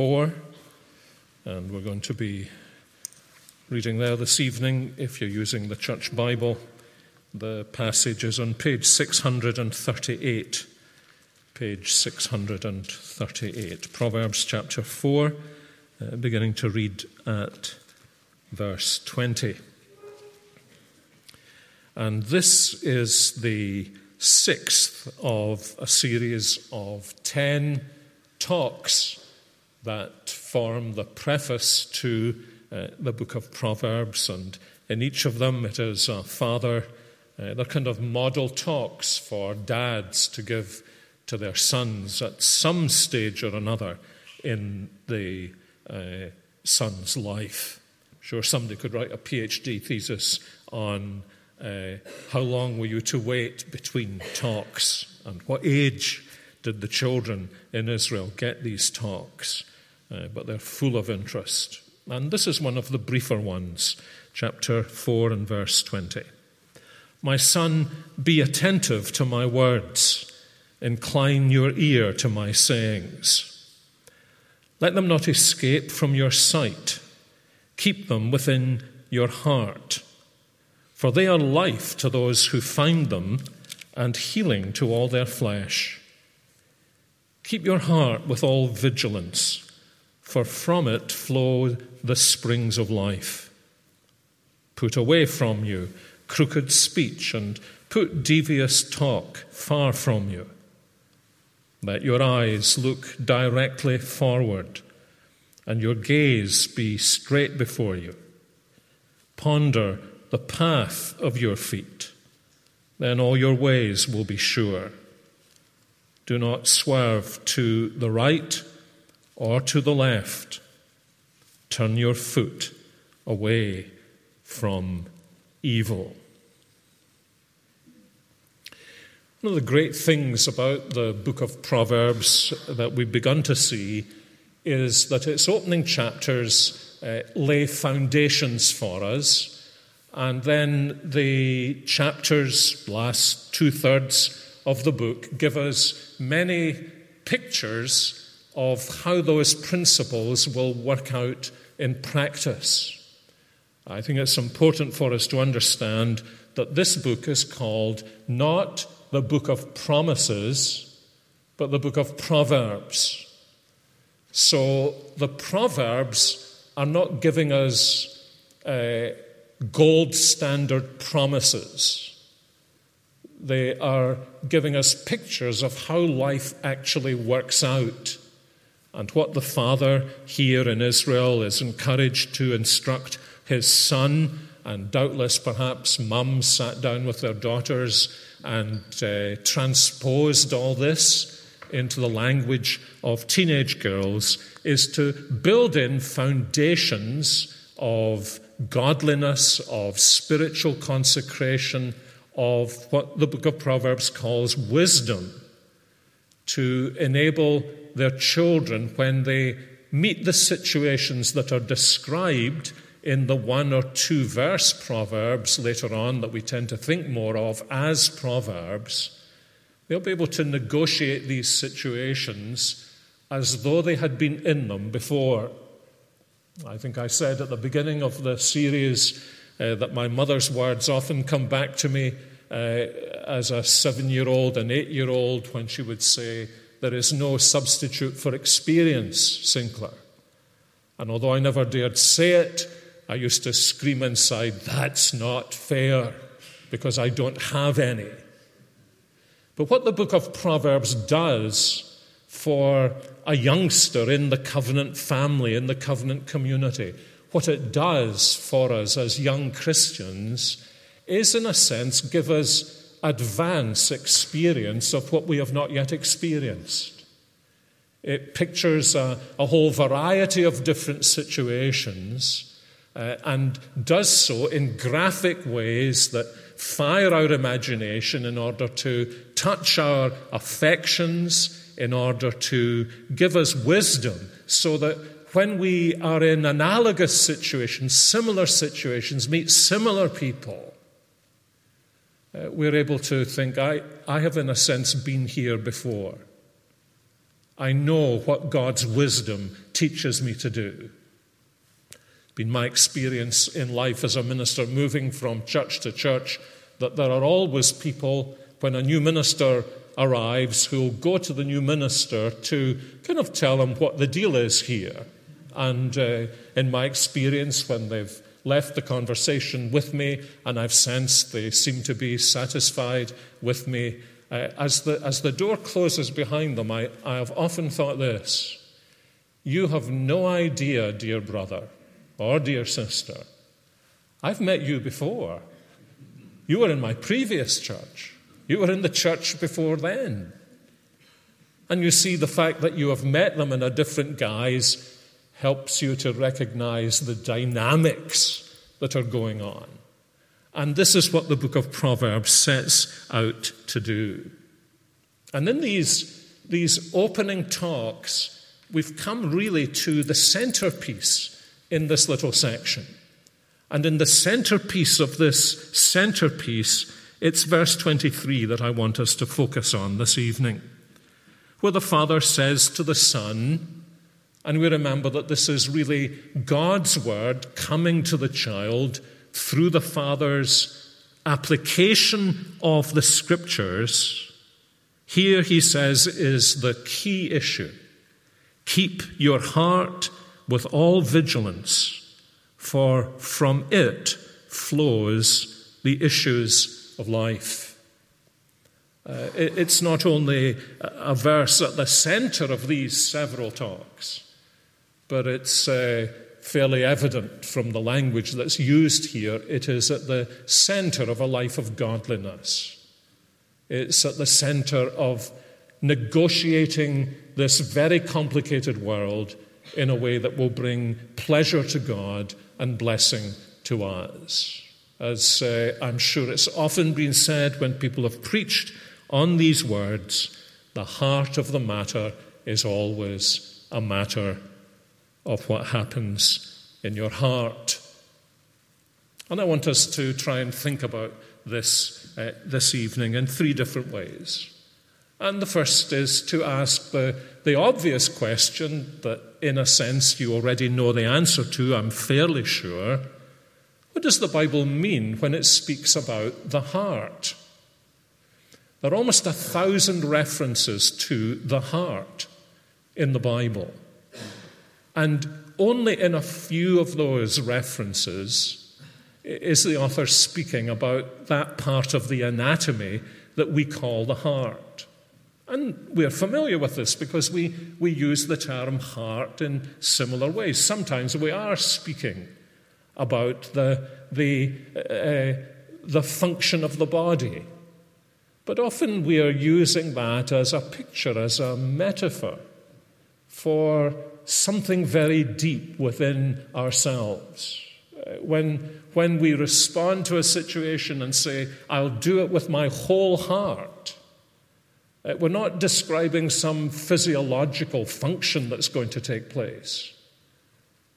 4, and we're going to be reading there this evening. If you're using the church Bible, the passage is on page 638. Page 638. Proverbs chapter 4, uh, beginning to read at verse 20. And this is the sixth of a series of ten talks that form the preface to uh, the book of Proverbs. And in each of them, it is a father, uh, they're kind of model talks for dads to give to their sons at some stage or another in the uh, son's life. I'm sure somebody could write a PhD thesis on uh, how long were you to wait between talks and what age did the children in Israel get these talks? Uh, but they're full of interest. And this is one of the briefer ones, chapter 4 and verse 20. My son, be attentive to my words, incline your ear to my sayings. Let them not escape from your sight, keep them within your heart, for they are life to those who find them and healing to all their flesh. Keep your heart with all vigilance, for from it flow the springs of life. Put away from you crooked speech and put devious talk far from you. Let your eyes look directly forward and your gaze be straight before you. Ponder the path of your feet, then all your ways will be sure. Do not swerve to the right or to the left. Turn your foot away from evil. One of the great things about the book of Proverbs that we've begun to see is that its opening chapters uh, lay foundations for us, and then the chapters, last two thirds, of the book give us many pictures of how those principles will work out in practice. I think it's important for us to understand that this book is called not the book of promises, but the book of Proverbs. So the Proverbs are not giving us uh, gold standard promises they are giving us pictures of how life actually works out and what the father here in Israel is encouraged to instruct his son, and doubtless perhaps mums sat down with their daughters and uh, transposed all this into the language of teenage girls, is to build in foundations of godliness, of spiritual consecration of what the book of Proverbs calls wisdom to enable their children when they meet the situations that are described in the one or two verse proverbs later on that we tend to think more of as proverbs, they'll be able to negotiate these situations as though they had been in them before. I think I said at the beginning of the series uh, that my mother's words often come back to me uh, as a seven year old, an eight year old, when she would say, There is no substitute for experience, Sinclair. And although I never dared say it, I used to scream inside, That's not fair, because I don't have any. But what the book of Proverbs does for a youngster in the covenant family, in the covenant community, what it does for us as young Christians is, in a sense, give us advance experience of what we have not yet experienced. It pictures a, a whole variety of different situations uh, and does so in graphic ways that fire our imagination in order to touch our affections, in order to give us wisdom, so that when we are in analogous situations, similar situations, meet similar people, uh, we're able to think, I, I have, in a sense, been here before. I know what God's wisdom teaches me to do. It's been my experience in life as a minister, moving from church to church, that there are always people, when a new minister arrives, who'll go to the new minister to kind of tell him what the deal is here. And uh, in my experience, when they've left the conversation with me, and I've sensed they seem to be satisfied with me, uh, as, the, as the door closes behind them, I, I have often thought this You have no idea, dear brother or dear sister, I've met you before. You were in my previous church. You were in the church before then. And you see, the fact that you have met them in a different guise helps you to recognize the dynamics that are going on. And this is what the book of Proverbs sets out to do. And in these, these opening talks, we've come really to the centerpiece in this little section. And in the centerpiece of this centerpiece it's verse 23 that I want us to focus on this evening, where the Father says to the Son, and we remember that this is really God's word coming to the child through the Father's application of the Scriptures. Here, he says, is the key issue. Keep your heart with all vigilance, for from it flows the issues of life. Uh, it's not only a verse at the center of these several talks, but it's uh, fairly evident from the language that's used here. It is at the center of a life of godliness. It's at the center of negotiating this very complicated world in a way that will bring pleasure to God and blessing to us as uh, I'm sure it's often been said when people have preached on these words, the heart of the matter is always a matter of what happens in your heart. And I want us to try and think about this uh, this evening in three different ways. And the first is to ask the, the obvious question that, in a sense, you already know the answer to, I'm fairly sure. What does the Bible mean when it speaks about the heart? There are almost a thousand references to the heart in the Bible. And only in a few of those references is the author speaking about that part of the anatomy that we call the heart. And we're familiar with this because we, we use the term heart in similar ways. Sometimes we are speaking about the, the, uh, the function of the body. But often we are using that as a picture, as a metaphor for something very deep within ourselves. Uh, when, when we respond to a situation and say, I'll do it with my whole heart, uh, we're not describing some physiological function that's going to take place.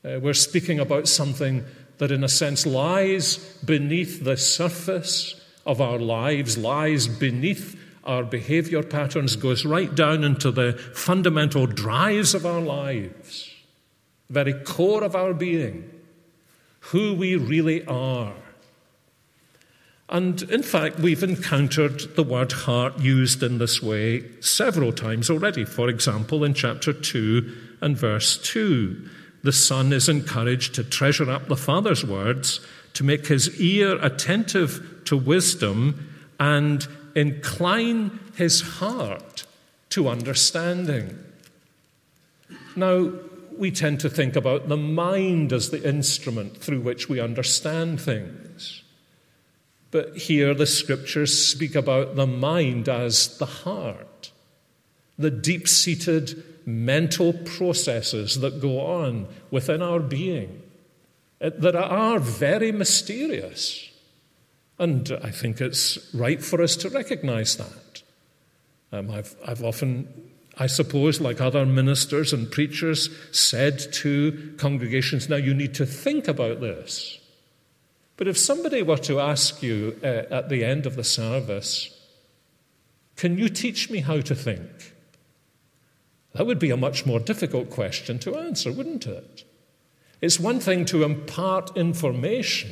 Uh, we're speaking about something that, in a sense, lies beneath the surface of our lives, lies beneath our behavior patterns, goes right down into the fundamental drives of our lives, the very core of our being, who we really are. And in fact, we've encountered the word heart used in this way several times already. For example, in chapter 2 and verse 2 the son is encouraged to treasure up the father's words, to make his ear attentive to wisdom, and incline his heart to understanding. Now, we tend to think about the mind as the instrument through which we understand things. But here the scriptures speak about the mind as the heart, the deep seated mental processes that go on within our being uh, that are very mysterious. And I think it's right for us to recognize that. Um, I've, I've often, I suppose, like other ministers and preachers, said to congregations, now you need to think about this. But if somebody were to ask you uh, at the end of the service, can you teach me how to think? That would be a much more difficult question to answer, wouldn't it? It's one thing to impart information,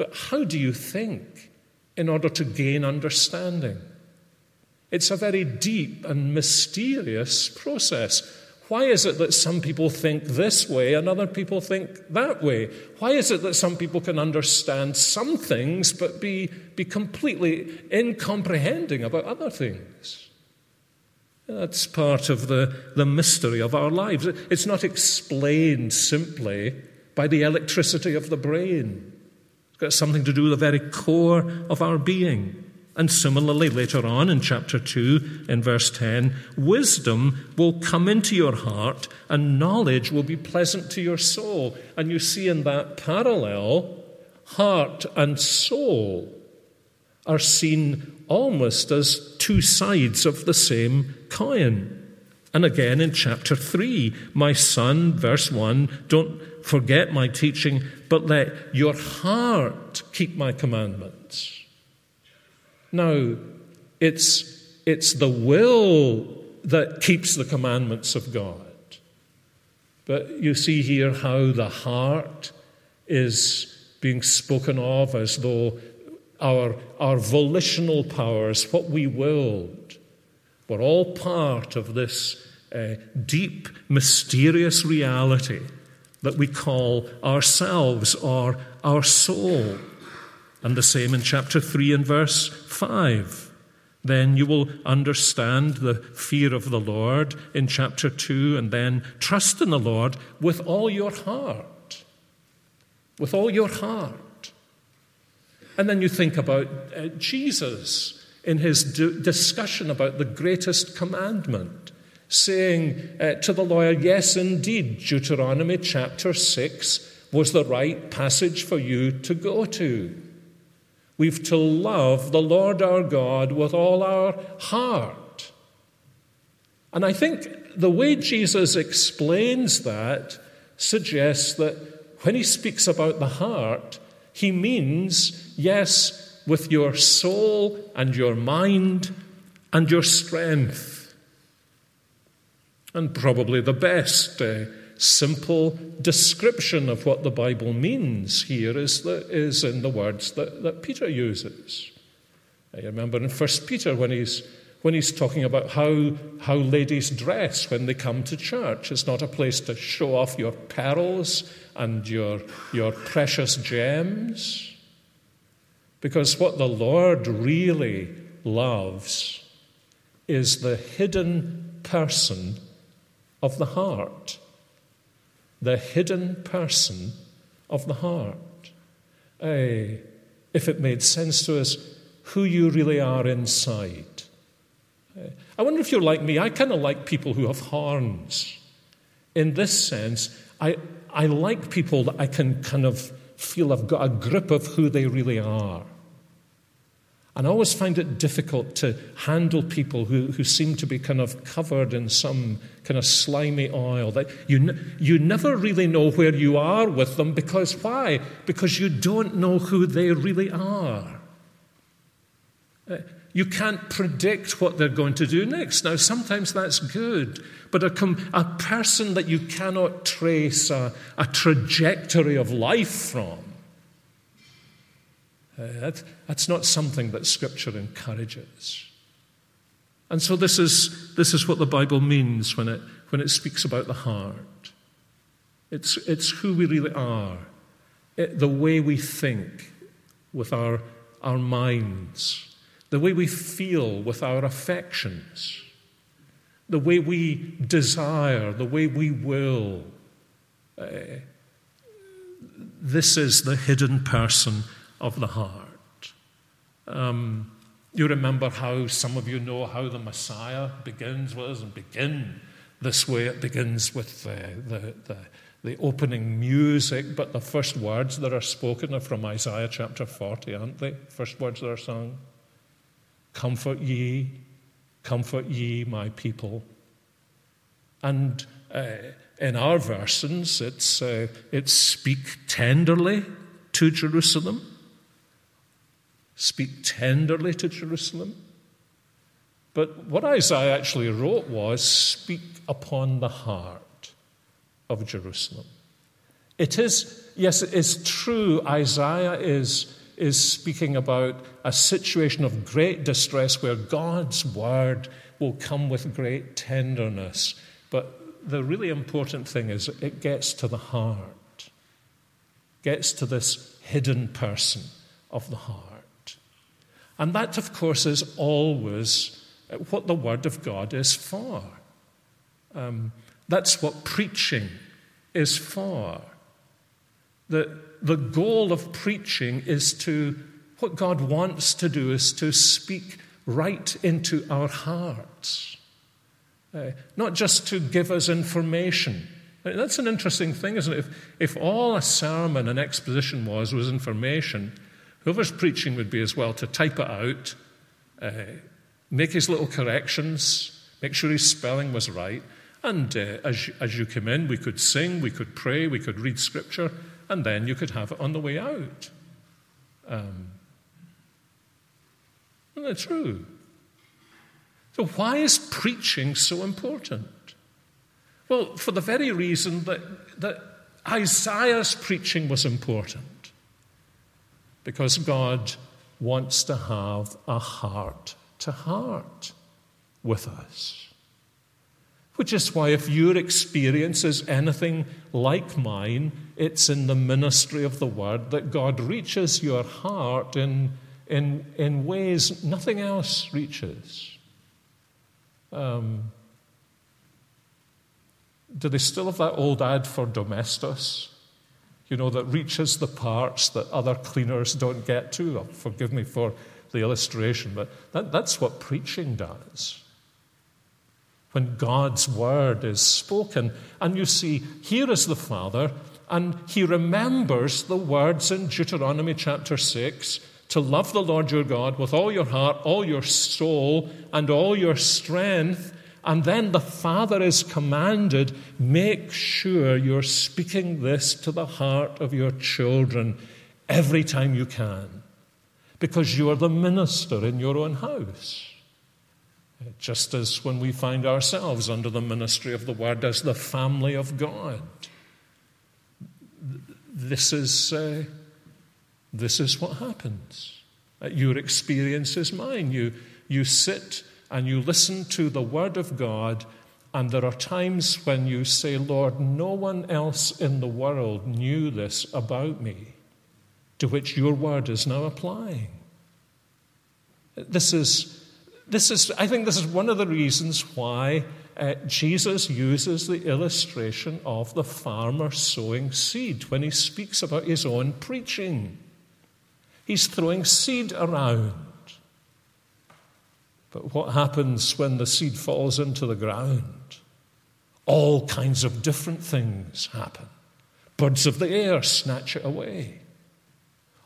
but how do you think in order to gain understanding? It's a very deep and mysterious process. Why is it that some people think this way and other people think that way? Why is it that some people can understand some things but be, be completely incomprehending about other things? That's part of the, the mystery of our lives. It's not explained simply by the electricity of the brain, got something to do with the very core of our being. And similarly, later on in chapter 2, in verse 10, wisdom will come into your heart and knowledge will be pleasant to your soul. And you see in that parallel, heart and soul are seen almost as two sides of the same coin. And again in chapter 3, my son, verse 1, don't forget my teaching, but let your heart keep my commandments. Now, it's, it's the will that keeps the commandments of God. But you see here how the heart is being spoken of as though our, our volitional powers, what we willed, were all part of this uh, deep, mysterious reality that we call ourselves or our soul. And the same in chapter 3 and verse 5. Then you will understand the fear of the Lord in chapter 2, and then trust in the Lord with all your heart. With all your heart. And then you think about uh, Jesus in his d- discussion about the greatest commandment, saying uh, to the lawyer, Yes, indeed, Deuteronomy chapter 6 was the right passage for you to go to. We've to love the Lord our God with all our heart. And I think the way Jesus explains that suggests that when he speaks about the heart, he means, yes, with your soul and your mind and your strength. And probably the best uh, simple description of what the Bible means here is, the, is in the words that, that Peter uses. I remember in 1 Peter when he's, when he's talking about how, how ladies dress when they come to church. It's not a place to show off your pearls and your, your precious gems. Because what the Lord really loves is the hidden person of the heart the hidden person of the heart. Eh, if it made sense to us, who you really are inside. Eh, I wonder if you're like me. I kind of like people who have horns. In this sense, I, I like people that I can kind of feel I've got a grip of who they really are. And I always find it difficult to handle people who, who seem to be kind of covered in some kind of slimy oil. That you, you never really know where you are with them because why? Because you don't know who they really are. You can't predict what they're going to do next. Now, sometimes that's good, but a, com- a person that you cannot trace a, a trajectory of life from uh, that, that's not something that Scripture encourages. And so, this is, this is what the Bible means when it, when it speaks about the heart. It's, it's who we really are, it, the way we think with our, our minds, the way we feel with our affections, the way we desire, the way we will. Uh, this is the hidden person of the heart. Um, you remember how some of you know how the Messiah begins with and begin this way. It begins with the, the, the, the opening music, but the first words that are spoken are from Isaiah chapter 40, aren't they? First words that are sung. Comfort ye, comfort ye, my people. And uh, in our versions, it's, uh, it's speak tenderly to Jerusalem speak tenderly to Jerusalem. But what Isaiah actually wrote was speak upon the heart of Jerusalem. It is, yes, it is true, Isaiah is, is speaking about a situation of great distress where God's word will come with great tenderness. But the really important thing is it gets to the heart, gets to this hidden person of the heart. And that, of course, is always what the Word of God is for. Um, that's what preaching is for. The, the goal of preaching is to, what God wants to do is to speak right into our hearts, uh, not just to give us information. That's an interesting thing, isn't it? If, if all a sermon and exposition was was information, whoever's preaching would be as well to type it out, uh, make his little corrections, make sure his spelling was right. And uh, as, as you come in, we could sing, we could pray, we could read scripture, and then you could have it on the way out. Um, isn't that true? So, why is preaching so important? Well, for the very reason that, that Isaiah's preaching was important. Because God wants to have a heart to heart with us. Which is why, if your experience is anything like mine, it's in the ministry of the Word that God reaches your heart in, in, in ways nothing else reaches. Um, do they still have that old ad for Domestos? You know, that reaches the parts that other cleaners don't get to. Forgive me for the illustration, but that, that's what preaching does. When God's word is spoken, and you see, here is the Father, and he remembers the words in Deuteronomy chapter 6 to love the Lord your God with all your heart, all your soul, and all your strength. And then the Father is commanded make sure you're speaking this to the heart of your children every time you can because you are the minister in your own house. Just as when we find ourselves under the ministry of the Word as the family of God. This is, uh, this is what happens. Uh, your experience is mine. You, you sit and you listen to the Word of God, and there are times when you say, Lord, no one else in the world knew this about me to which your word is now applying. This is, this is I think this is one of the reasons why uh, Jesus uses the illustration of the farmer sowing seed when he speaks about his own preaching. He's throwing seed around. But what happens when the seed falls into the ground? All kinds of different things happen. Birds of the air snatch it away.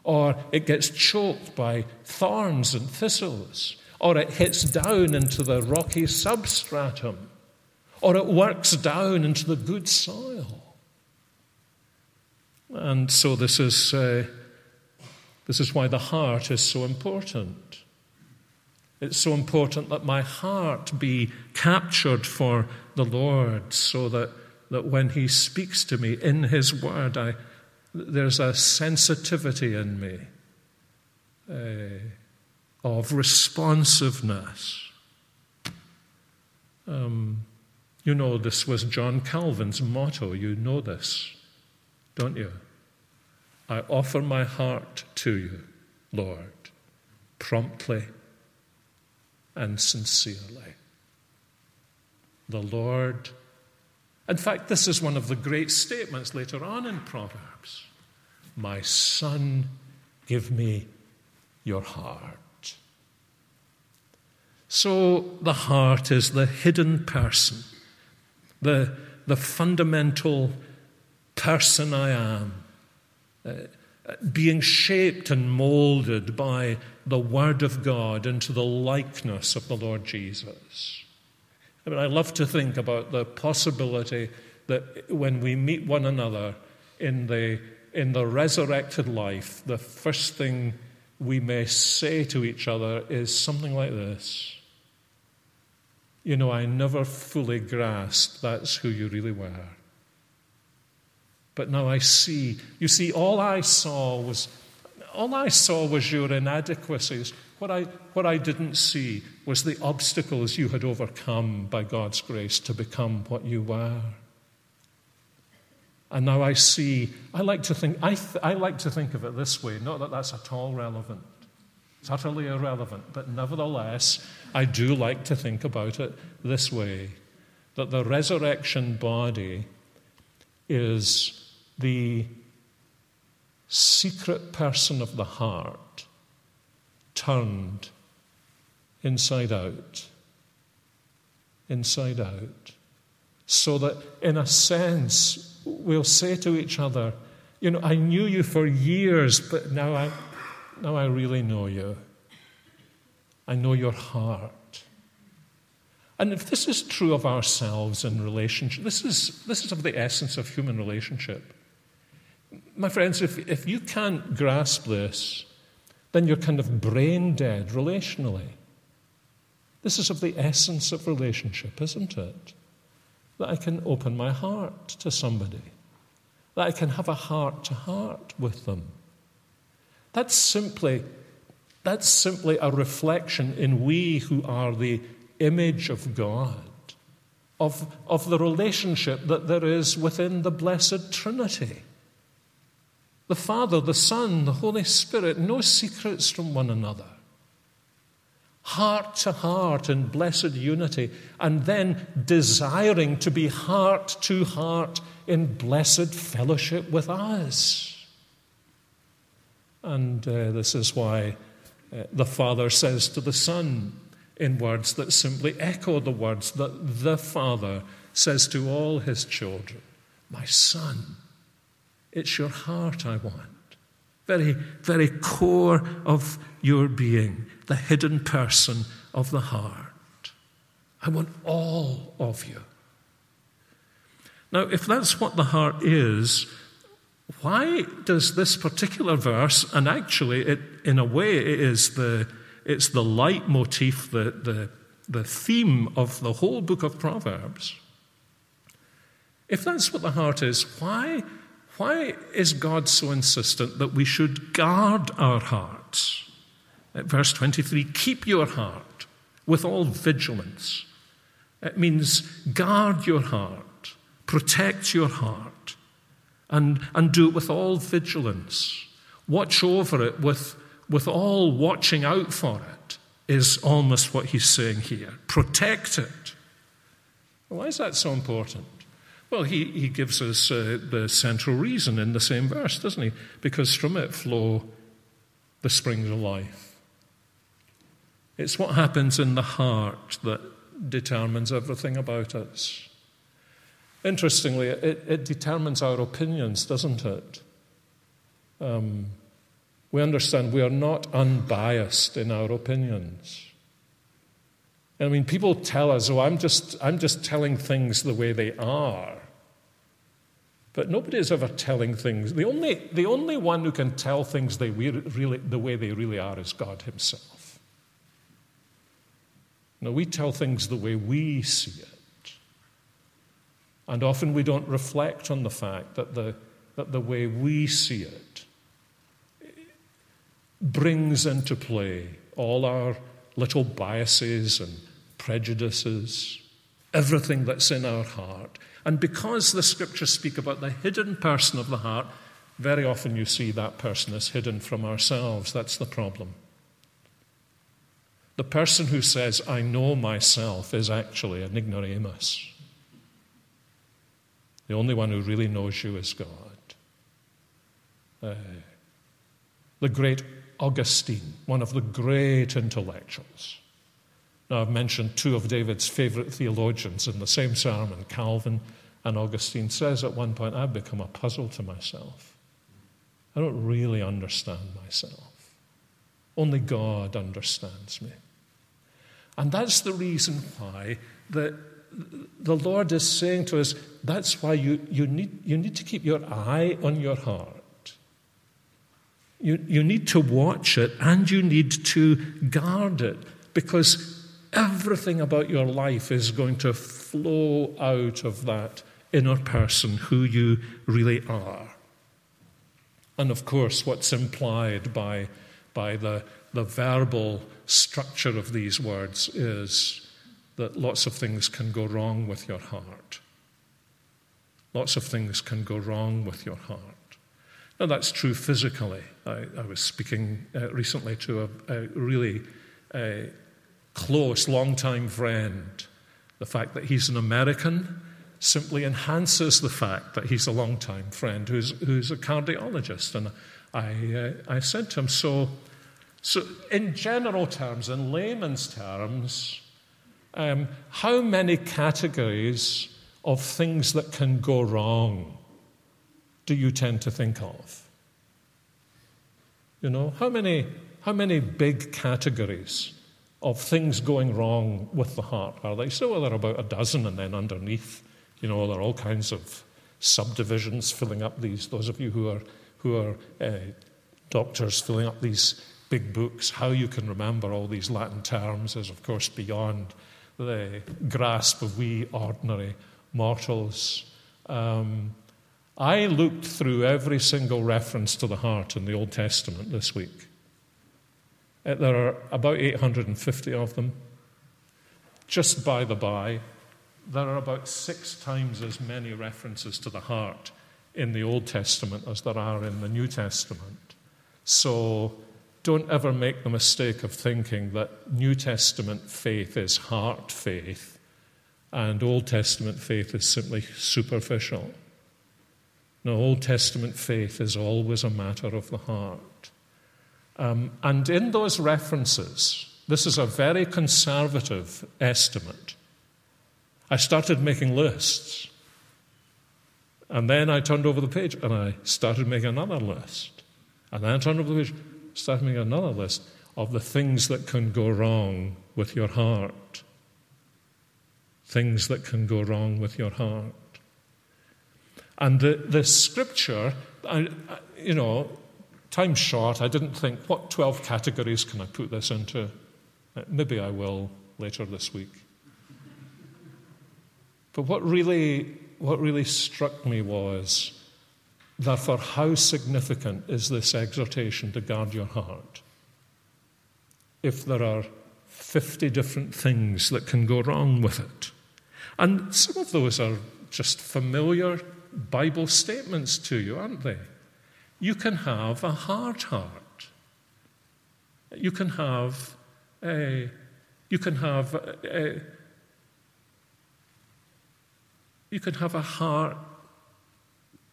Or it gets choked by thorns and thistles. Or it hits down into the rocky substratum. Or it works down into the good soil. And so this is, uh, this is why the heart is so important. It's so important that my heart be captured for the Lord so that, that when He speaks to me in His Word, I, there's a sensitivity in me uh, of responsiveness. Um, you know, this was John Calvin's motto. You know this, don't you? I offer my heart to you, Lord, promptly and sincerely. The Lord in fact, this is one of the great statements later on in Proverbs My son, give me your heart. So the heart is the hidden person, the, the fundamental person I am, uh, being shaped and molded by the Word of God into the likeness of the Lord Jesus. I mean, I love to think about the possibility that when we meet one another in the, in the resurrected life, the first thing we may say to each other is something like this you know, I never fully grasped that's who you really were. But now I see. You see, all I saw was all I saw was your inadequacies. What I, what I didn't see was the obstacles you had overcome by God's grace to become what you were. And now I see, I like to think, I, th- I like to think of it this way, not that that's at all relevant. It's utterly irrelevant, but nevertheless, I do like to think about it this way that the resurrection body is the secret person of the heart turned inside out. Inside out. So that, in a sense, we'll say to each other, You know, I knew you for years, but now I, now I really know you. I know your heart. And if this is true of ourselves in relationship, this is, this is of the essence of human relationship. My friends, if, if you can't grasp this, then you're kind of brain dead relationally. This is of the essence of relationship, isn't it? That I can open my heart to somebody, that I can have a heart to heart with them. That's simply, that's simply a reflection in we who are the image of God, of, of the relationship that there is within the Blessed Trinity. The Father, the Son, the Holy Spirit, no secrets from one another. Heart to heart in blessed unity, and then desiring to be heart to heart in blessed fellowship with us. And uh, this is why uh, the Father says to the Son in words that simply echo the words that the Father says to all his children My Son, it's your heart I want. Very, very core of your being, the hidden person of the heart. I want all of you. Now, if that's what the heart is, why does this particular verse, and actually, it, in a way, it is the, it's the leitmotif, the, the, the theme of the whole book of Proverbs. If that's what the heart is, why why is God so insistent that we should guard our hearts? At verse 23 keep your heart with all vigilance. It means guard your heart, protect your heart, and, and do it with all vigilance. Watch over it with, with all watching out for it, is almost what he's saying here. Protect it. Why is that so important? Well, he, he gives us uh, the central reason in the same verse, doesn't he? Because from it flow the springs of life. It's what happens in the heart that determines everything about us. Interestingly, it, it determines our opinions, doesn't it? Um, we understand we are not unbiased in our opinions. I mean, people tell us, oh, I'm just, I'm just telling things the way they are. But nobody is ever telling things. The only, the only one who can tell things they really, the way they really are is God Himself. Now, we tell things the way we see it. And often we don't reflect on the fact that the, that the way we see it brings into play all our little biases and prejudices, everything that's in our heart. And because the scriptures speak about the hidden person of the heart, very often you see that person is hidden from ourselves. That's the problem. The person who says, I know myself, is actually an ignoramus. The only one who really knows you is God. Uh, the great Augustine, one of the great intellectuals. Now, I've mentioned two of David's favorite theologians in the same sermon, Calvin and Augustine, says at one point, I've become a puzzle to myself. I don't really understand myself. Only God understands me. And that's the reason why the, the Lord is saying to us that's why you, you, need, you need to keep your eye on your heart. You, you need to watch it and you need to guard it because everything about your life is going to flow out of that inner person who you really are. And of course, what's implied by, by the, the verbal structure of these words is that lots of things can go wrong with your heart. Lots of things can go wrong with your heart. Now, that's true physically. I, I was speaking uh, recently to a, a really uh, close, long-time friend. The fact that he's an American simply enhances the fact that he's a long-time friend who's, who's a cardiologist. And I, uh, I said to him, so, so, in general terms, in layman's terms, um, how many categories of things that can go wrong do you tend to think of? You know, how many, how many big categories of things going wrong with the heart are there? So well, there are about a dozen, and then underneath, you know, there are all kinds of subdivisions filling up these. Those of you who are, who are uh, doctors filling up these big books, how you can remember all these Latin terms is, of course, beyond the grasp of we ordinary mortals. Um, I looked through every single reference to the heart in the Old Testament this week. Uh, there are about 850 of them. Just by the by, there are about six times as many references to the heart in the Old Testament as there are in the New Testament. So don't ever make the mistake of thinking that New Testament faith is heart faith and Old Testament faith is simply superficial. No, Old Testament faith is always a matter of the heart. Um, and in those references, this is a very conservative estimate. I started making lists. And then I turned over the page and I started making another list. And then I turned over the page, started making another list of the things that can go wrong with your heart things that can go wrong with your heart. And the, the scripture, I, you know, time's short. I didn't think, what 12 categories can I put this into? Uh, maybe I will later this week. But what really, what really struck me was that for how significant is this exhortation to guard your heart? If there are 50 different things that can go wrong with it. And some of those are just familiar Bible statements to you, aren't they? You can have a hard heart. You can have a, you can have a, you can have a heart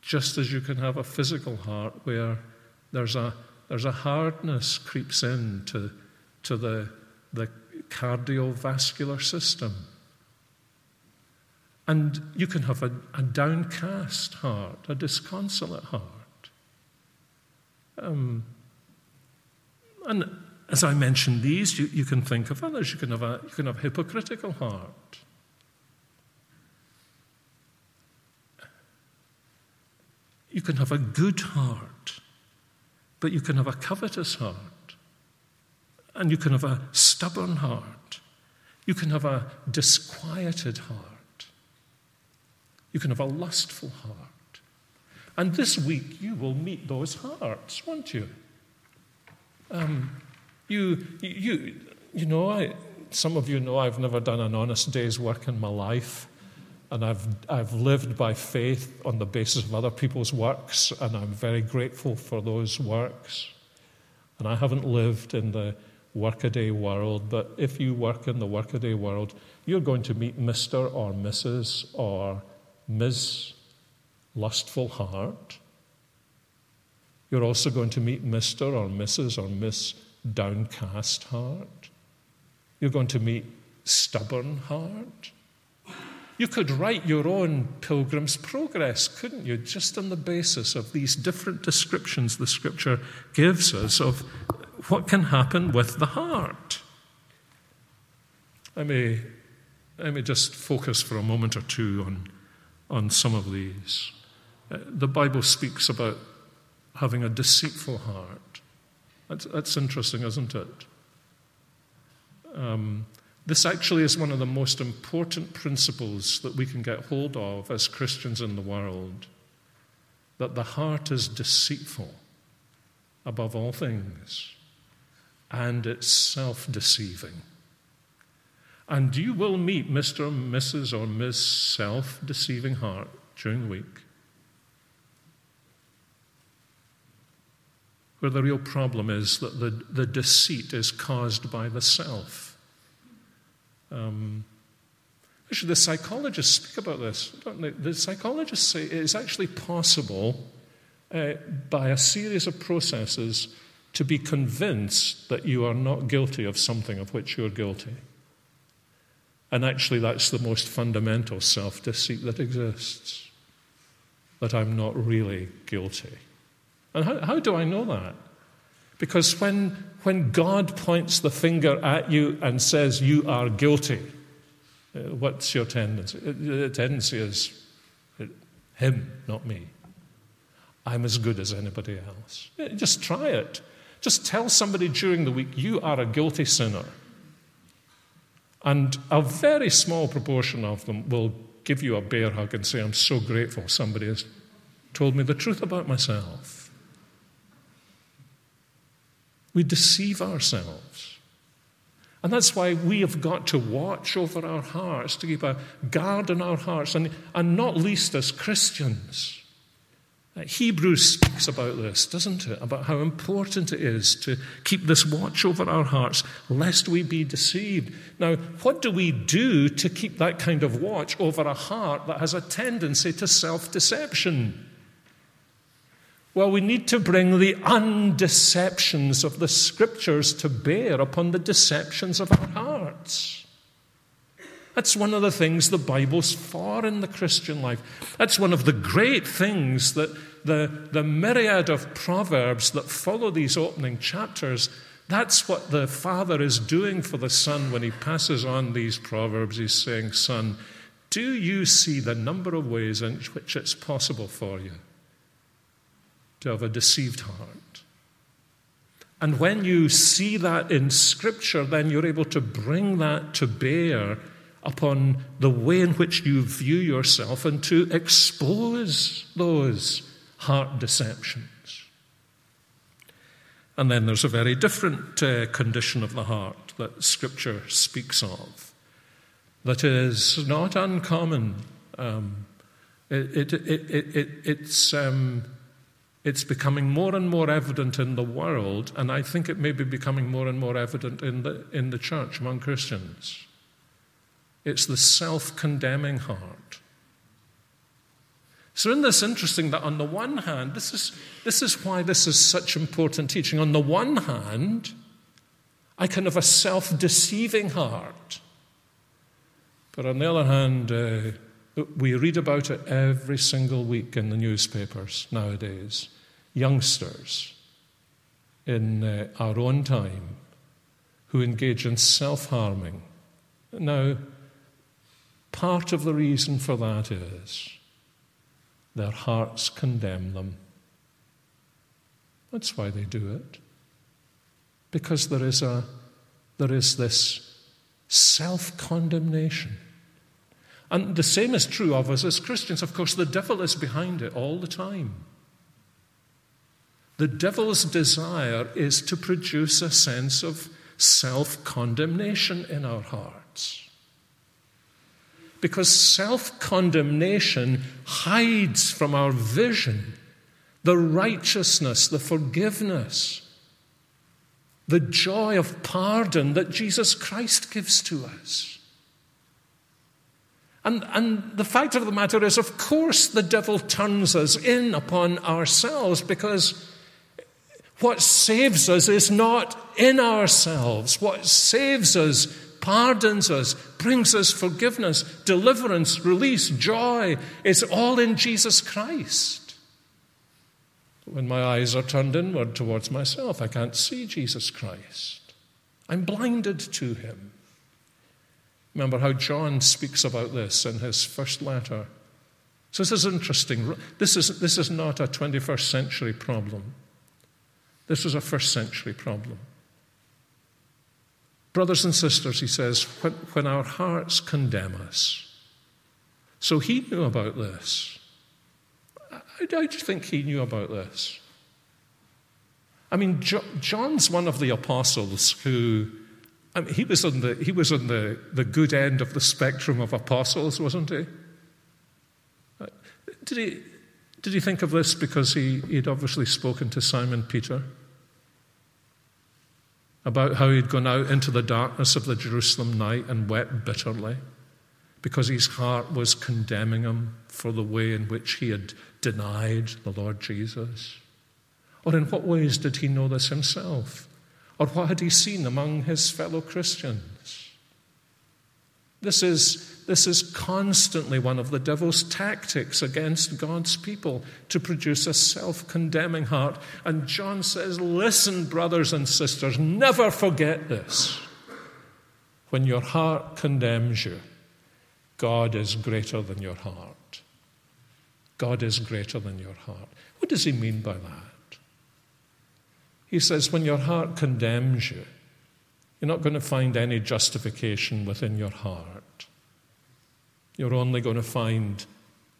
just as you can have a physical heart where there's a, there's a hardness creeps in to, to the, the cardiovascular system. And you can have a, a downcast heart, a disconsolate heart. Um, and as I mentioned these, you, you can think of others. You can have a, you can have a hypocritical heart. You can have a good heart, but you can have a covetous heart. And you can have a stubborn heart. You can have a disquieted heart. You can have a lustful heart. And this week you will meet those hearts, won't you? Um, you, you, you know, I, some of you know I've never done an honest day's work in my life. And I've, I've lived by faith on the basis of other people's works, and I'm very grateful for those works. And I haven't lived in the workaday world, but if you work in the workaday world, you're going to meet Mr. or Mrs. or Ms. Lustful Heart. You're also going to meet Mr. or Mrs. or Miss Downcast Heart. You're going to meet Stubborn Heart. You could write your own Pilgrim's Progress, couldn't you, just on the basis of these different descriptions the Scripture gives us of what can happen with the heart. Let me, let me just focus for a moment or two on on some of these. Uh, the Bible speaks about having a deceitful heart. That's, that's interesting, isn't it? Um, This actually is one of the most important principles that we can get hold of as Christians in the world that the heart is deceitful above all things and it's self deceiving. And you will meet Mr. or Mrs. or Miss Self Deceiving Heart during the week. Where the real problem is that the, the deceit is caused by the self. Um, actually, the psychologists speak about this, The psychologists say it is actually possible uh, by a series of processes to be convinced that you are not guilty of something of which you're guilty. And actually, that's the most fundamental self deceit that exists that I'm not really guilty. And how, how do I know that? Because when, when God points the finger at you and says you are guilty, uh, what's your tendency? Uh, the tendency is uh, him, not me. I'm as good as anybody else. Just try it. Just tell somebody during the week, you are a guilty sinner. And a very small proportion of them will give you a bear hug and say, I'm so grateful somebody has told me the truth about myself. We deceive ourselves. And that's why we have got to watch over our hearts, to keep a guard on our hearts, and, and not least as Christians. Uh, Hebrews speaks about this, doesn't it? About how important it is to keep this watch over our hearts, lest we be deceived. Now, what do we do to keep that kind of watch over a heart that has a tendency to self deception? Well, we need to bring the undeceptions of the scriptures to bear upon the deceptions of our hearts. That's one of the things the Bible's for in the Christian life. That's one of the great things that the, the myriad of proverbs that follow these opening chapters, that's what the Father is doing for the Son when he passes on these proverbs. He's saying, Son, do you see the number of ways in which it's possible for you to have a deceived heart? And when you see that in Scripture, then you're able to bring that to bear upon the way in which you view yourself and to expose those heart deceptions. And then there's a very different uh, condition of the heart that Scripture speaks of that is not uncommon. Um, it, it, it, it's, um, it's becoming more and more evident in the world, and I think it may be becoming more and more evident in the, in the church among Christians. It's the self condemning heart. So, in this, interesting that on the one hand, this is, this is why this is such important teaching. On the one hand, I can have a self deceiving heart. But on the other hand, uh, we read about it every single week in the newspapers nowadays. Youngsters in uh, our own time who engage in self harming. Now, Part of the reason for that is their hearts condemn them. That's why they do it. Because there is, a, there is this self condemnation. And the same is true of us as Christians. Of course, the devil is behind it all the time. The devil's desire is to produce a sense of self condemnation in our hearts because self condemnation hides from our vision the righteousness, the forgiveness, the joy of pardon that Jesus Christ gives to us. And, and the fact of the matter is, of course, the devil turns us in upon ourselves because what saves us is not in ourselves. What saves us pardons us, brings us forgiveness, deliverance, release, joy. It's all in Jesus Christ. When my eyes are turned inward towards myself, I can't see Jesus Christ. I'm blinded to him. Remember how John speaks about this in his first letter. So this is interesting. This is, this is not a 21st century problem. This was a first century problem. Brothers and sisters, he says, when, when our hearts condemn us. So he knew about this. I, you think he knew about this? I mean, John's one of the apostles who, I mean, he was on, the, he was on the, the good end of the spectrum of apostles, wasn't he? Uh, did he, did he think of this because he, he'd obviously spoken to Simon Peter? about how he'd gone out into the darkness of the Jerusalem night and wept bitterly because his heart was condemning him for the way in which he had denied the Lord Jesus? Or in what ways did he know this himself? Or what had he seen among his fellow Christians? This is, this is constantly one of the devil's tactics against God's people to produce a self condemning heart. And John says, Listen, brothers and sisters, never forget this. When your heart condemns you, God is greater than your heart. God is greater than your heart. What does he mean by that? He says, when your heart condemns you, you're not going to find any justification within your heart. You're only going to find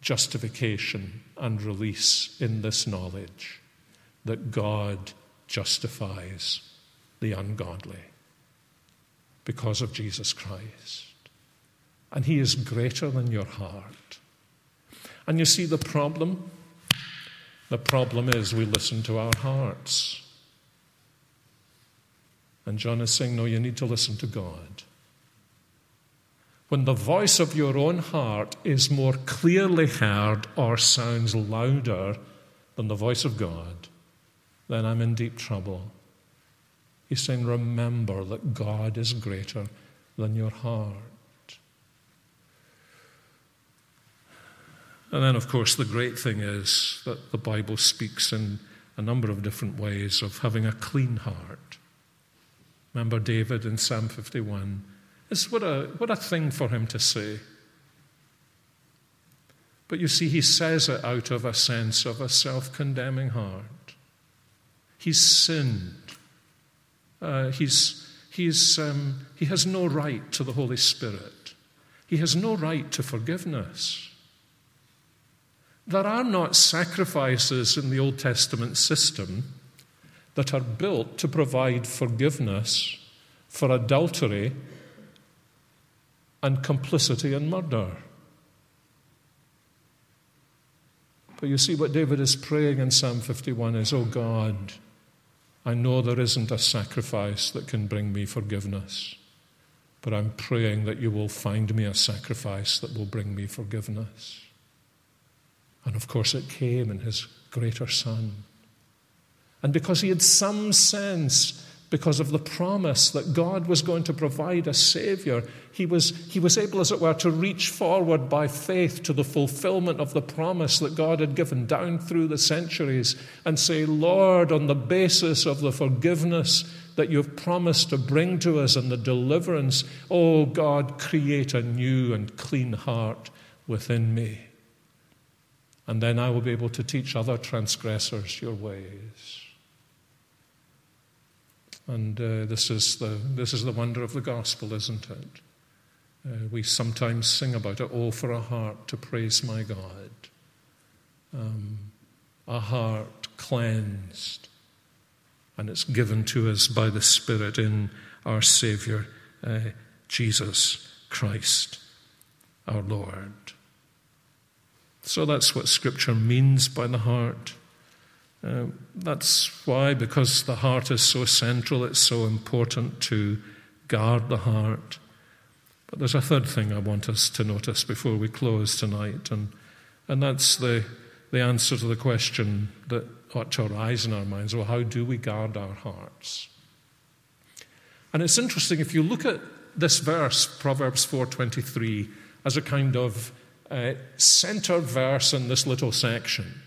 justification and release in this knowledge that God justifies the ungodly because of Jesus Christ. And He is greater than your heart. And you see the problem? The problem is we listen to our hearts. And John is saying, No, you need to listen to God. When the voice of your own heart is more clearly heard or sounds louder than the voice of God, then I'm in deep trouble. He's saying, Remember that God is greater than your heart. And then, of course, the great thing is that the Bible speaks in a number of different ways of having a clean heart. Remember David in Psalm 51? It's what a, what a thing for him to say. But you see, he says it out of a sense of a self condemning heart. He's sinned. Uh, he's, he's, um, he has no right to the Holy Spirit. He has no right to forgiveness. There are not sacrifices in the Old Testament system that are built to provide forgiveness for adultery and complicity in murder. But you see, what David is praying in Psalm 51 is, Oh God, I know there isn't a sacrifice that can bring me forgiveness, but I'm praying that you will find me a sacrifice that will bring me forgiveness. And of course, it came in his greater Son. And because he had some sense, because of the promise that God was going to provide a Savior, he was, he was able, as it were, to reach forward by faith to the fulfillment of the promise that God had given down through the centuries and say, Lord, on the basis of the forgiveness that you've promised to bring to us and the deliverance, oh God, create a new and clean heart within me. And then I will be able to teach other transgressors your ways. And uh, this, is the, this is the wonder of the gospel, isn't it? Uh, we sometimes sing about it, oh, for a heart to praise my God. Um, a heart cleansed, and it's given to us by the Spirit in our Savior, uh, Jesus Christ, our Lord. So that's what Scripture means by the heart. Uh, that's why, because the heart is so central, it's so important to guard the heart. But there's a third thing I want us to notice before we close tonight, and, and that's the, the answer to the question that ought to arise in our minds well, how do we guard our hearts? And it's interesting if you look at this verse, Proverbs 4:23, as a kind of uh, center verse in this little section,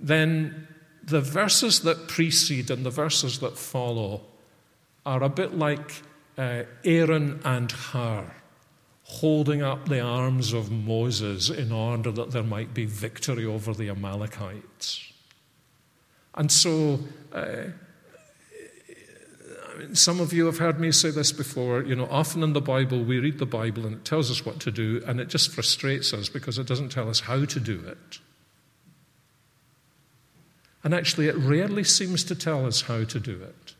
then the verses that precede and the verses that follow are a bit like uh, Aaron and Hur holding up the arms of Moses in order that there might be victory over the Amalekites. And so, uh, some of you have heard me say this before. You know, often in the Bible, we read the Bible and it tells us what to do, and it just frustrates us because it doesn't tell us how to do it. And actually, it rarely seems to tell us how to do it.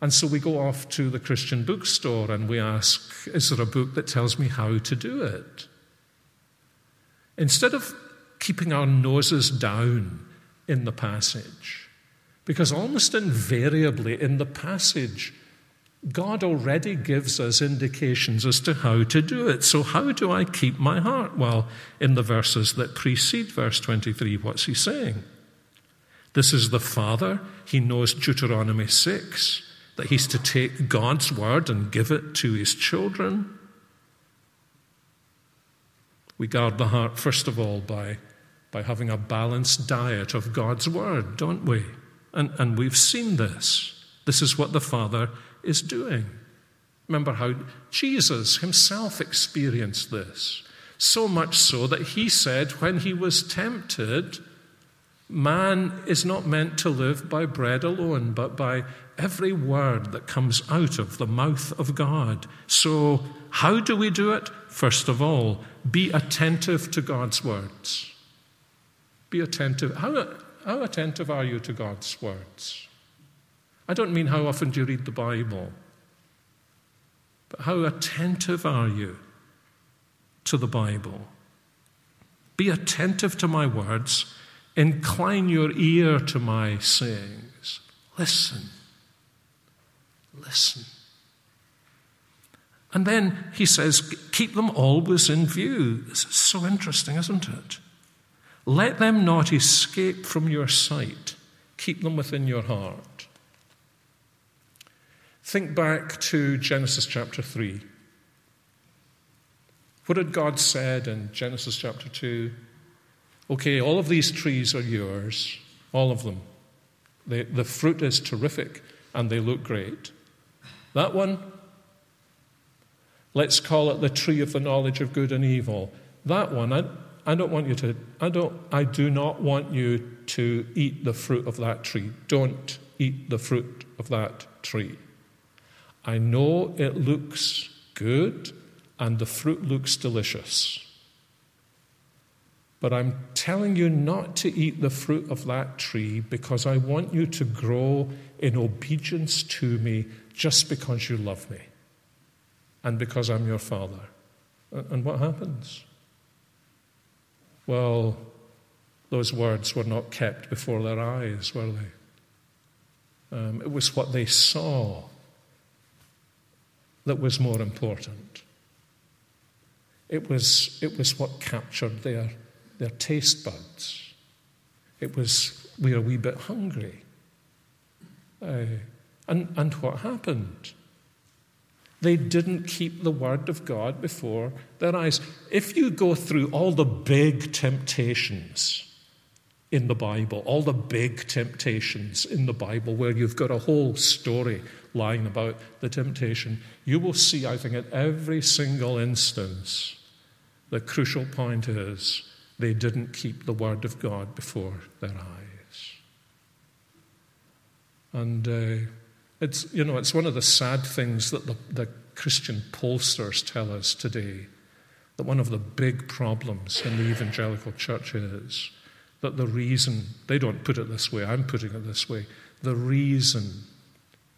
And so we go off to the Christian bookstore and we ask, Is there a book that tells me how to do it? Instead of keeping our noses down in the passage, because almost invariably in the passage, God already gives us indications as to how to do it. So, how do I keep my heart? Well, in the verses that precede verse 23, what's he saying? This is the Father. He knows Deuteronomy 6, that he's to take God's word and give it to his children. We guard the heart, first of all, by, by having a balanced diet of God's word, don't we? And, and we've seen this. This is what the Father is doing. Remember how Jesus himself experienced this. So much so that he said when he was tempted, Man is not meant to live by bread alone, but by every word that comes out of the mouth of God. So, how do we do it? First of all, be attentive to God's words. Be attentive. How, how attentive are you to God's words? I don't mean how often do you read the Bible, but how attentive are you to the Bible? Be attentive to my words Incline your ear to my sayings. Listen. Listen. And then he says, keep them always in view. This is so interesting, isn't it? Let them not escape from your sight. Keep them within your heart. Think back to Genesis chapter 3. What had God said in Genesis chapter 2? Okay, all of these trees are yours, all of them. The, the fruit is terrific and they look great. That one, let's call it the tree of the knowledge of good and evil. That one, I, I don't want you to, I, don't, I do not want you to eat the fruit of that tree. Don't eat the fruit of that tree. I know it looks good and the fruit looks delicious. But I'm telling you not to eat the fruit of that tree because I want you to grow in obedience to me just because you love me and because I'm your father. And what happens? Well, those words were not kept before their eyes, were they? Um, it was what they saw that was more important. It was, it was what captured their their taste buds. It was, we were a wee bit hungry. Uh, and, and what happened? They didn't keep the word of God before their eyes. If you go through all the big temptations in the Bible, all the big temptations in the Bible, where you've got a whole story lying about the temptation, you will see, I think, at every single instance, the crucial point is they didn't keep the word of God before their eyes. And uh, it's, you know, it's one of the sad things that the, the Christian pollsters tell us today that one of the big problems in the evangelical church is that the reason, they don't put it this way, I'm putting it this way, the reason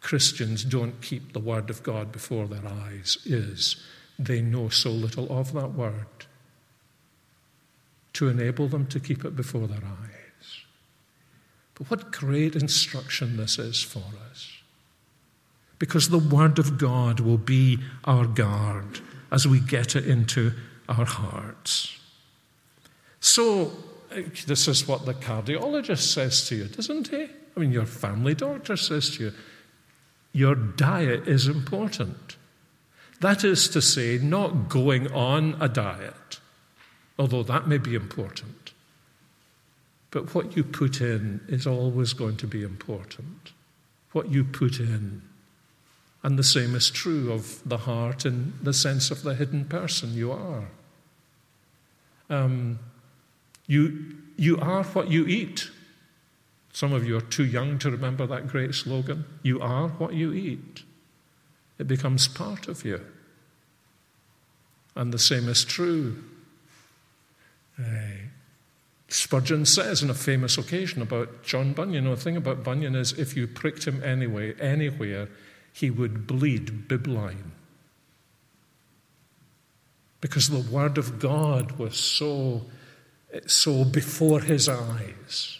Christians don't keep the Word of God before their eyes is they know so little of that Word to enable them to keep it before their eyes. But what great instruction this is for us. Because the Word of God will be our guard as we get it into our hearts. So, this is what the cardiologist says to you, doesn't he? I mean, your family doctor says to you, your diet is important. That is to say, not going on a diet, although that may be important. But what you put in is always going to be important. What you put in. And the same is true of the heart in the sense of the hidden person you are. Um, you, you are what you eat. Some of you are too young to remember that great slogan. You are what you eat. It becomes part of you. And the same is true. Uh, Spurgeon says on a famous occasion about John Bunyan, the thing about Bunyan is if you pricked him anyway, anywhere, he would bleed bibline. Because the Word of God was so, so before his eyes.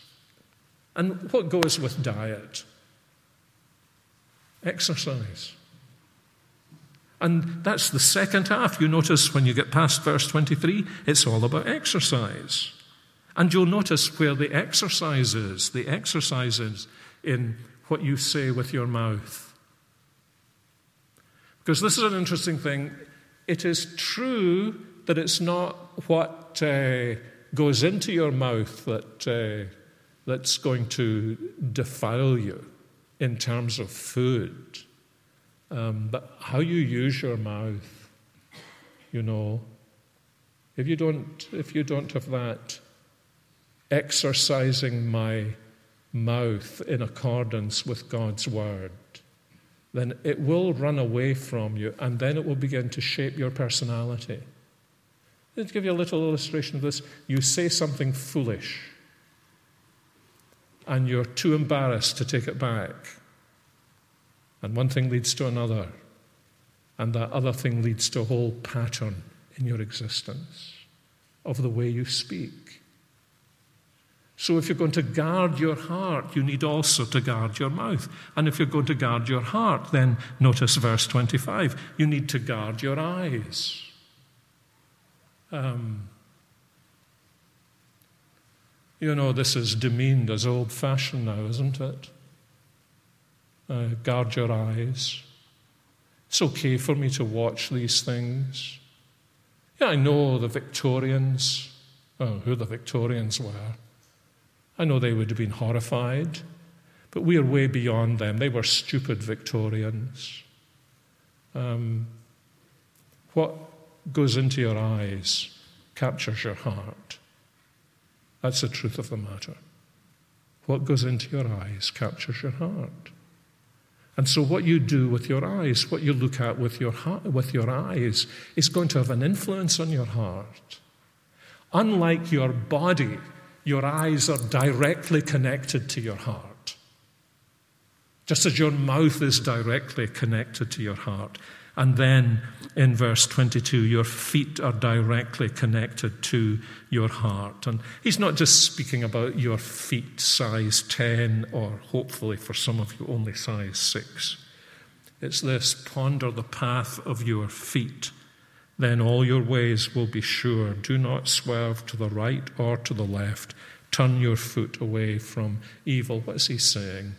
And what goes with diet? Exercise. And that's the second half. You notice when you get past verse 23, it's all about exercise. And you'll notice where the exercise is. The exercise is in what you say with your mouth. Because this is an interesting thing. It is true that it's not what uh, goes into your mouth that, uh, that's going to defile you in terms of food. Um, but how you use your mouth, you know, if you don't, if you don't have that exercising my mouth in accordance with God's word, then it will run away from you and then it will begin to shape your personality. Let me give you a little illustration of this. You say something foolish and you're too embarrassed to take it back. And one thing leads to another. And that other thing leads to a whole pattern in your existence of the way you speak. So, if you're going to guard your heart, you need also to guard your mouth. And if you're going to guard your heart, then notice verse 25 you need to guard your eyes. Um, you know, this is demeaned as old fashioned now, isn't it? Uh, guard your eyes. It's okay for me to watch these things. Yeah, I know the Victorians, oh, who the Victorians were. I know they would have been horrified, but we are way beyond them. They were stupid Victorians. Um, what goes into your eyes captures your heart. That's the truth of the matter. What goes into your eyes captures your heart. And so, what you do with your eyes, what you look at with your, heart, with your eyes, is going to have an influence on your heart. Unlike your body, your eyes are directly connected to your heart. Just as your mouth is directly connected to your heart. And then in verse 22, your feet are directly connected to your heart. And he's not just speaking about your feet size 10 or hopefully for some of you only size 6. It's this ponder the path of your feet. Then all your ways will be sure. Do not swerve to the right or to the left. Turn your foot away from evil. What is he saying?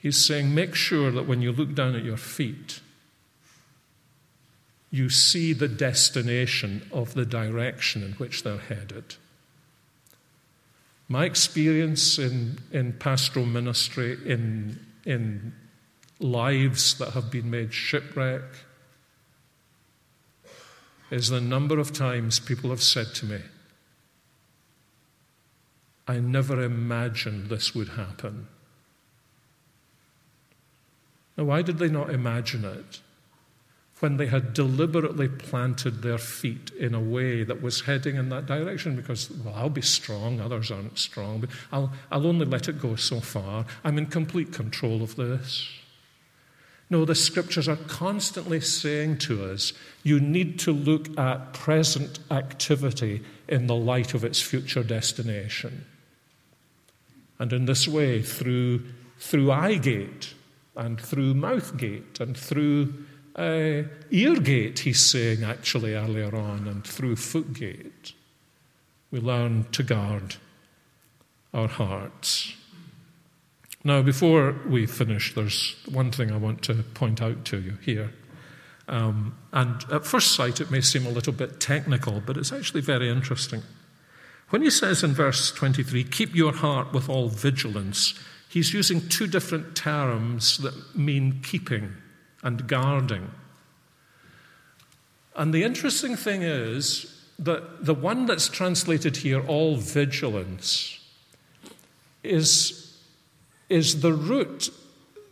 He's saying, make sure that when you look down at your feet, you see the destination of the direction in which they're headed. My experience in, in pastoral ministry, in, in lives that have been made shipwreck, is the number of times people have said to me, I never imagined this would happen. Now, why did they not imagine it? When they had deliberately planted their feet in a way that was heading in that direction, because, well, I'll be strong, others aren't strong, but I'll, I'll only let it go so far. I'm in complete control of this. No, the scriptures are constantly saying to us you need to look at present activity in the light of its future destination. And in this way, through, through eye gate, and through mouth gate and through uh, ear gate, he's saying actually earlier on, and through foot gate. We learn to guard our hearts. Now, before we finish, there's one thing I want to point out to you here. Um, and at first sight, it may seem a little bit technical, but it's actually very interesting. When he says in verse 23, keep your heart with all vigilance, he's using two different terms that mean keeping and guarding. And the interesting thing is that the one that's translated here, all vigilance, is, is the root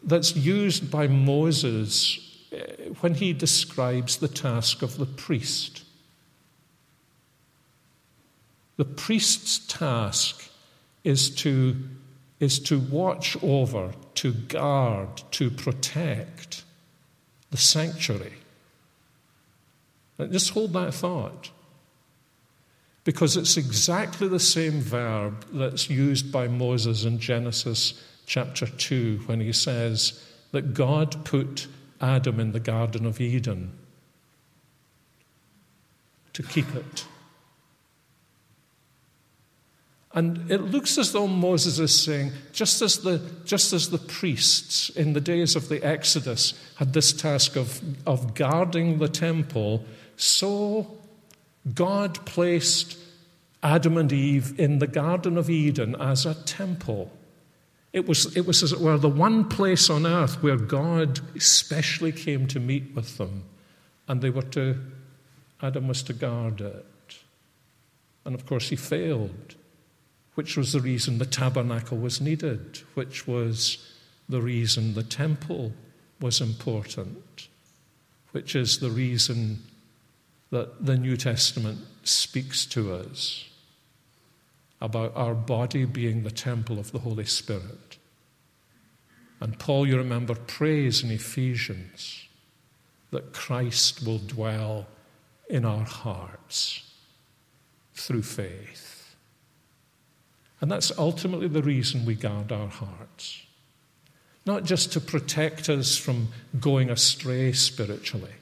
that's used by Moses eh, when he describes the task of the priest. The priest's task is to, is to watch over, to guard, to protect the sanctuary. just hold that thought. Because it's exactly the same verb that's used by Moses in Genesis chapter 2 when he says that God put Adam in the Garden of Eden to keep it. And it looks as though Moses is saying, just as the, just as the priests in the days of the Exodus had this task of, of guarding the temple, so God placed Adam and Eve in the Garden of Eden as a temple. It was, it was, as it were, the one place on earth where God especially came to meet with them. And they were to, Adam was to guard it. And of course, he failed, which was the reason the tabernacle was needed, which was the reason the temple was important, which is the reason that the New Testament speaks to us about our body being the temple of the Holy Spirit. And Paul, you remember, prays in Ephesians that Christ will dwell in our hearts through faith. And that's ultimately the reason we guard our hearts. Not just to protect us from going astray spiritually,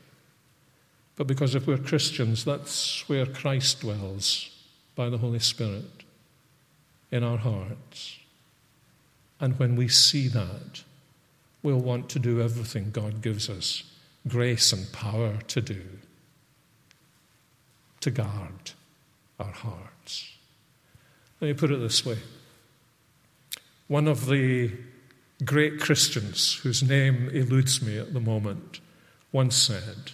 but because if we're Christians, that's where Christ dwells by the Holy Spirit in our hearts. And when we see that, we'll want to do everything God gives us grace and power to do to guard our hearts. Let me put it this way one of the great Christians, whose name eludes me at the moment, once said,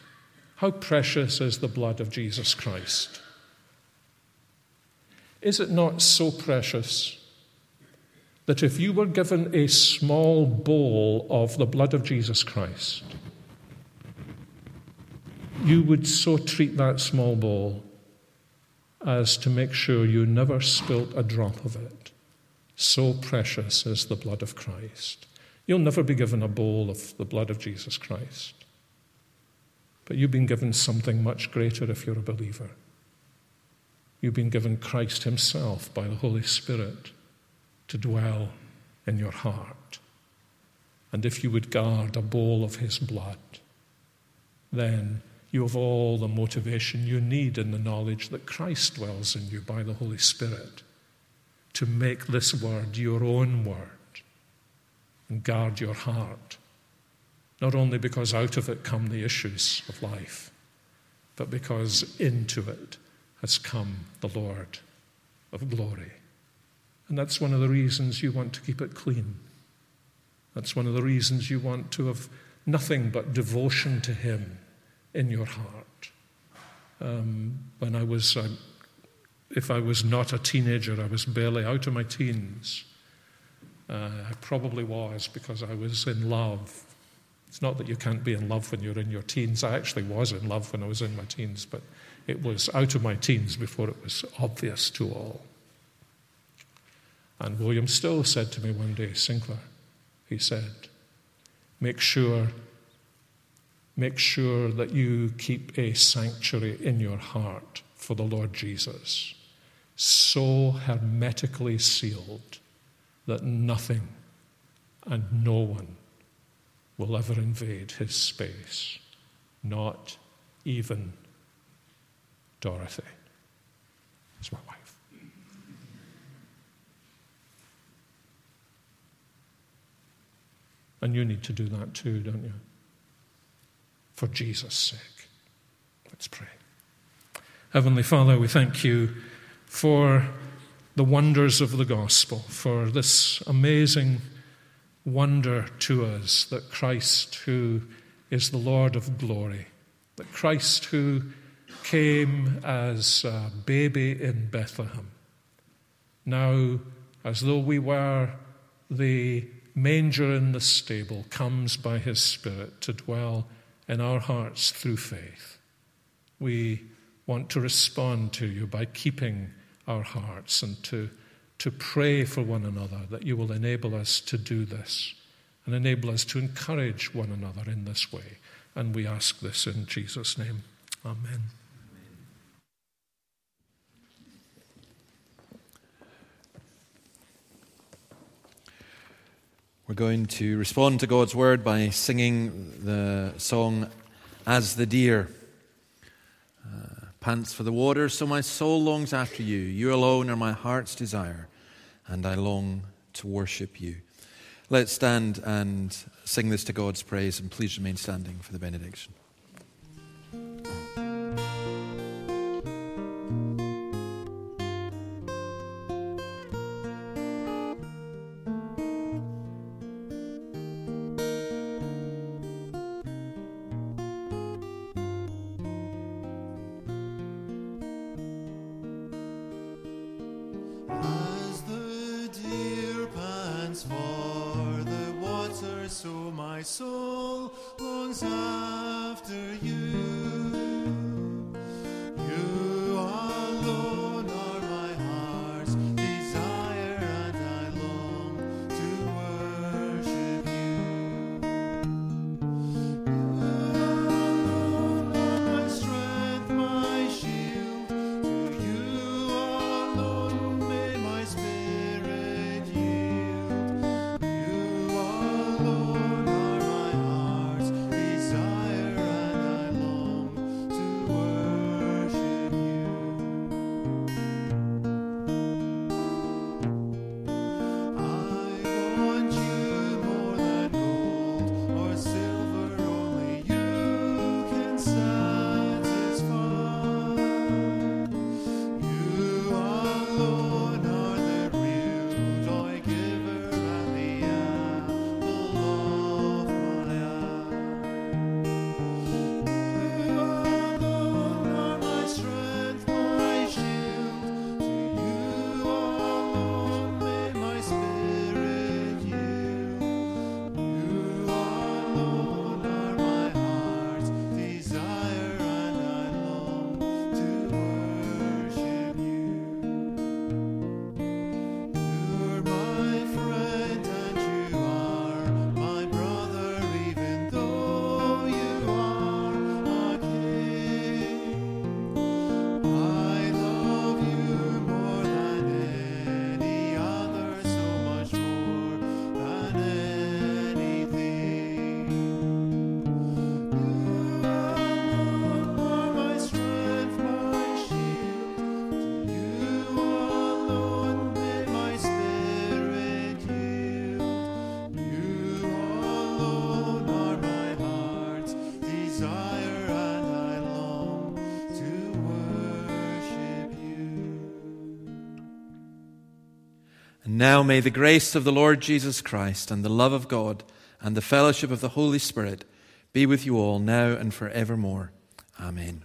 How precious is the blood of Jesus Christ! Is it not so precious that if you were given a small bowl of the blood of Jesus Christ, you would so treat that small bowl as to make sure you never spilt a drop of it? So precious is the blood of Christ. You'll never be given a bowl of the blood of Jesus Christ. But you've been given something much greater if you're a believer. You've been given Christ Himself by the Holy Spirit to dwell in your heart. And if you would guard a bowl of His blood, then you have all the motivation you need in the knowledge that Christ dwells in you by the Holy Spirit to make this word your own word and guard your heart. Not only because out of it come the issues of life, but because into it has come the Lord of glory. And that's one of the reasons you want to keep it clean. That's one of the reasons you want to have nothing but devotion to Him in your heart. Um, when I was, uh, if I was not a teenager, I was barely out of my teens. Uh, I probably was because I was in love. It's not that you can't be in love when you're in your teens. I actually was in love when I was in my teens, but it was out of my teens before it was obvious to all. And William Still said to me one day, Sinclair, he said, make sure, make sure that you keep a sanctuary in your heart for the Lord Jesus, so hermetically sealed that nothing and no one will ever invade his space, not even Dorothy is my wife. And you need to do that too, don't you? For Jesus' sake. Let's pray. Heavenly Father, we thank you for the wonders of the gospel, for this amazing wonder to us that Christ, who is the Lord of glory, that Christ, who came as a baby in Bethlehem, now as though we were the manger in the stable, comes by his Spirit to dwell in our hearts through faith. We want to respond to you by keeping our hearts and to, to pray for one another that you will enable us to do this and enable us to encourage one another in this way. And we ask this in Jesus' name. Amen. We're going to respond to God's word by singing the song As the Deer uh, pants for the water, so my soul longs after you. You alone are my heart's desire, and I long to worship you. Let's stand and sing this to God's praise, and please remain standing for the benediction. Now may the grace of the Lord Jesus Christ and the love of God and the fellowship of the Holy Spirit be with you all now and forevermore. Amen.